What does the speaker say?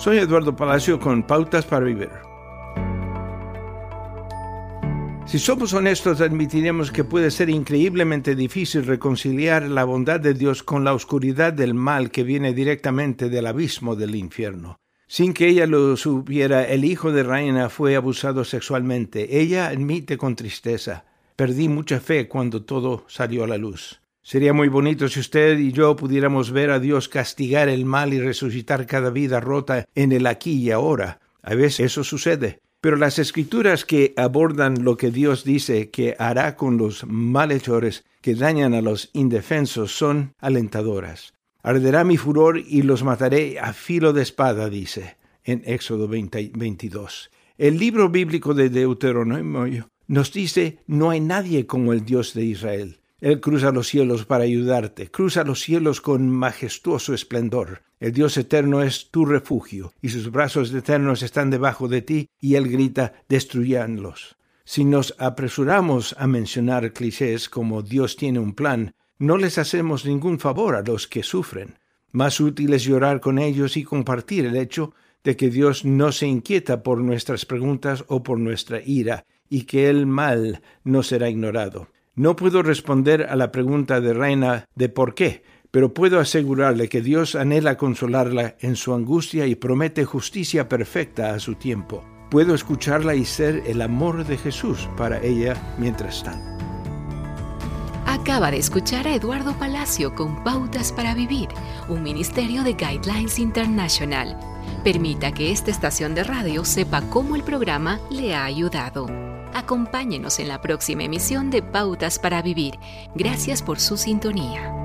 Soy Eduardo Palacio con Pautas para Vivir. Si somos honestos, admitiremos que puede ser increíblemente difícil reconciliar la bondad de Dios con la oscuridad del mal que viene directamente del abismo del infierno. Sin que ella lo supiera, el hijo de Reina fue abusado sexualmente. Ella admite con tristeza. Perdí mucha fe cuando todo salió a la luz. Sería muy bonito si usted y yo pudiéramos ver a Dios castigar el mal y resucitar cada vida rota en el aquí y ahora. A veces eso sucede. Pero las escrituras que abordan lo que Dios dice que hará con los malhechores que dañan a los indefensos son alentadoras. Arderá mi furor y los mataré a filo de espada, dice en Éxodo 22. El libro bíblico de Deuteronomio nos dice, no hay nadie como el Dios de Israel. Él cruza los cielos para ayudarte, cruza los cielos con majestuoso esplendor. El Dios eterno es tu refugio, y sus brazos eternos están debajo de ti, y Él grita, destruyanlos. Si nos apresuramos a mencionar clichés como Dios tiene un plan, no les hacemos ningún favor a los que sufren. Más útil es llorar con ellos y compartir el hecho de que Dios no se inquieta por nuestras preguntas o por nuestra ira, y que el mal no será ignorado. No puedo responder a la pregunta de Reina de por qué, pero puedo asegurarle que Dios anhela consolarla en su angustia y promete justicia perfecta a su tiempo. Puedo escucharla y ser el amor de Jesús para ella mientras tanto. Acaba de escuchar a Eduardo Palacio con Pautas para Vivir, un ministerio de Guidelines International. Permita que esta estación de radio sepa cómo el programa le ha ayudado. Acompáñenos en la próxima emisión de Pautas para Vivir. Gracias por su sintonía.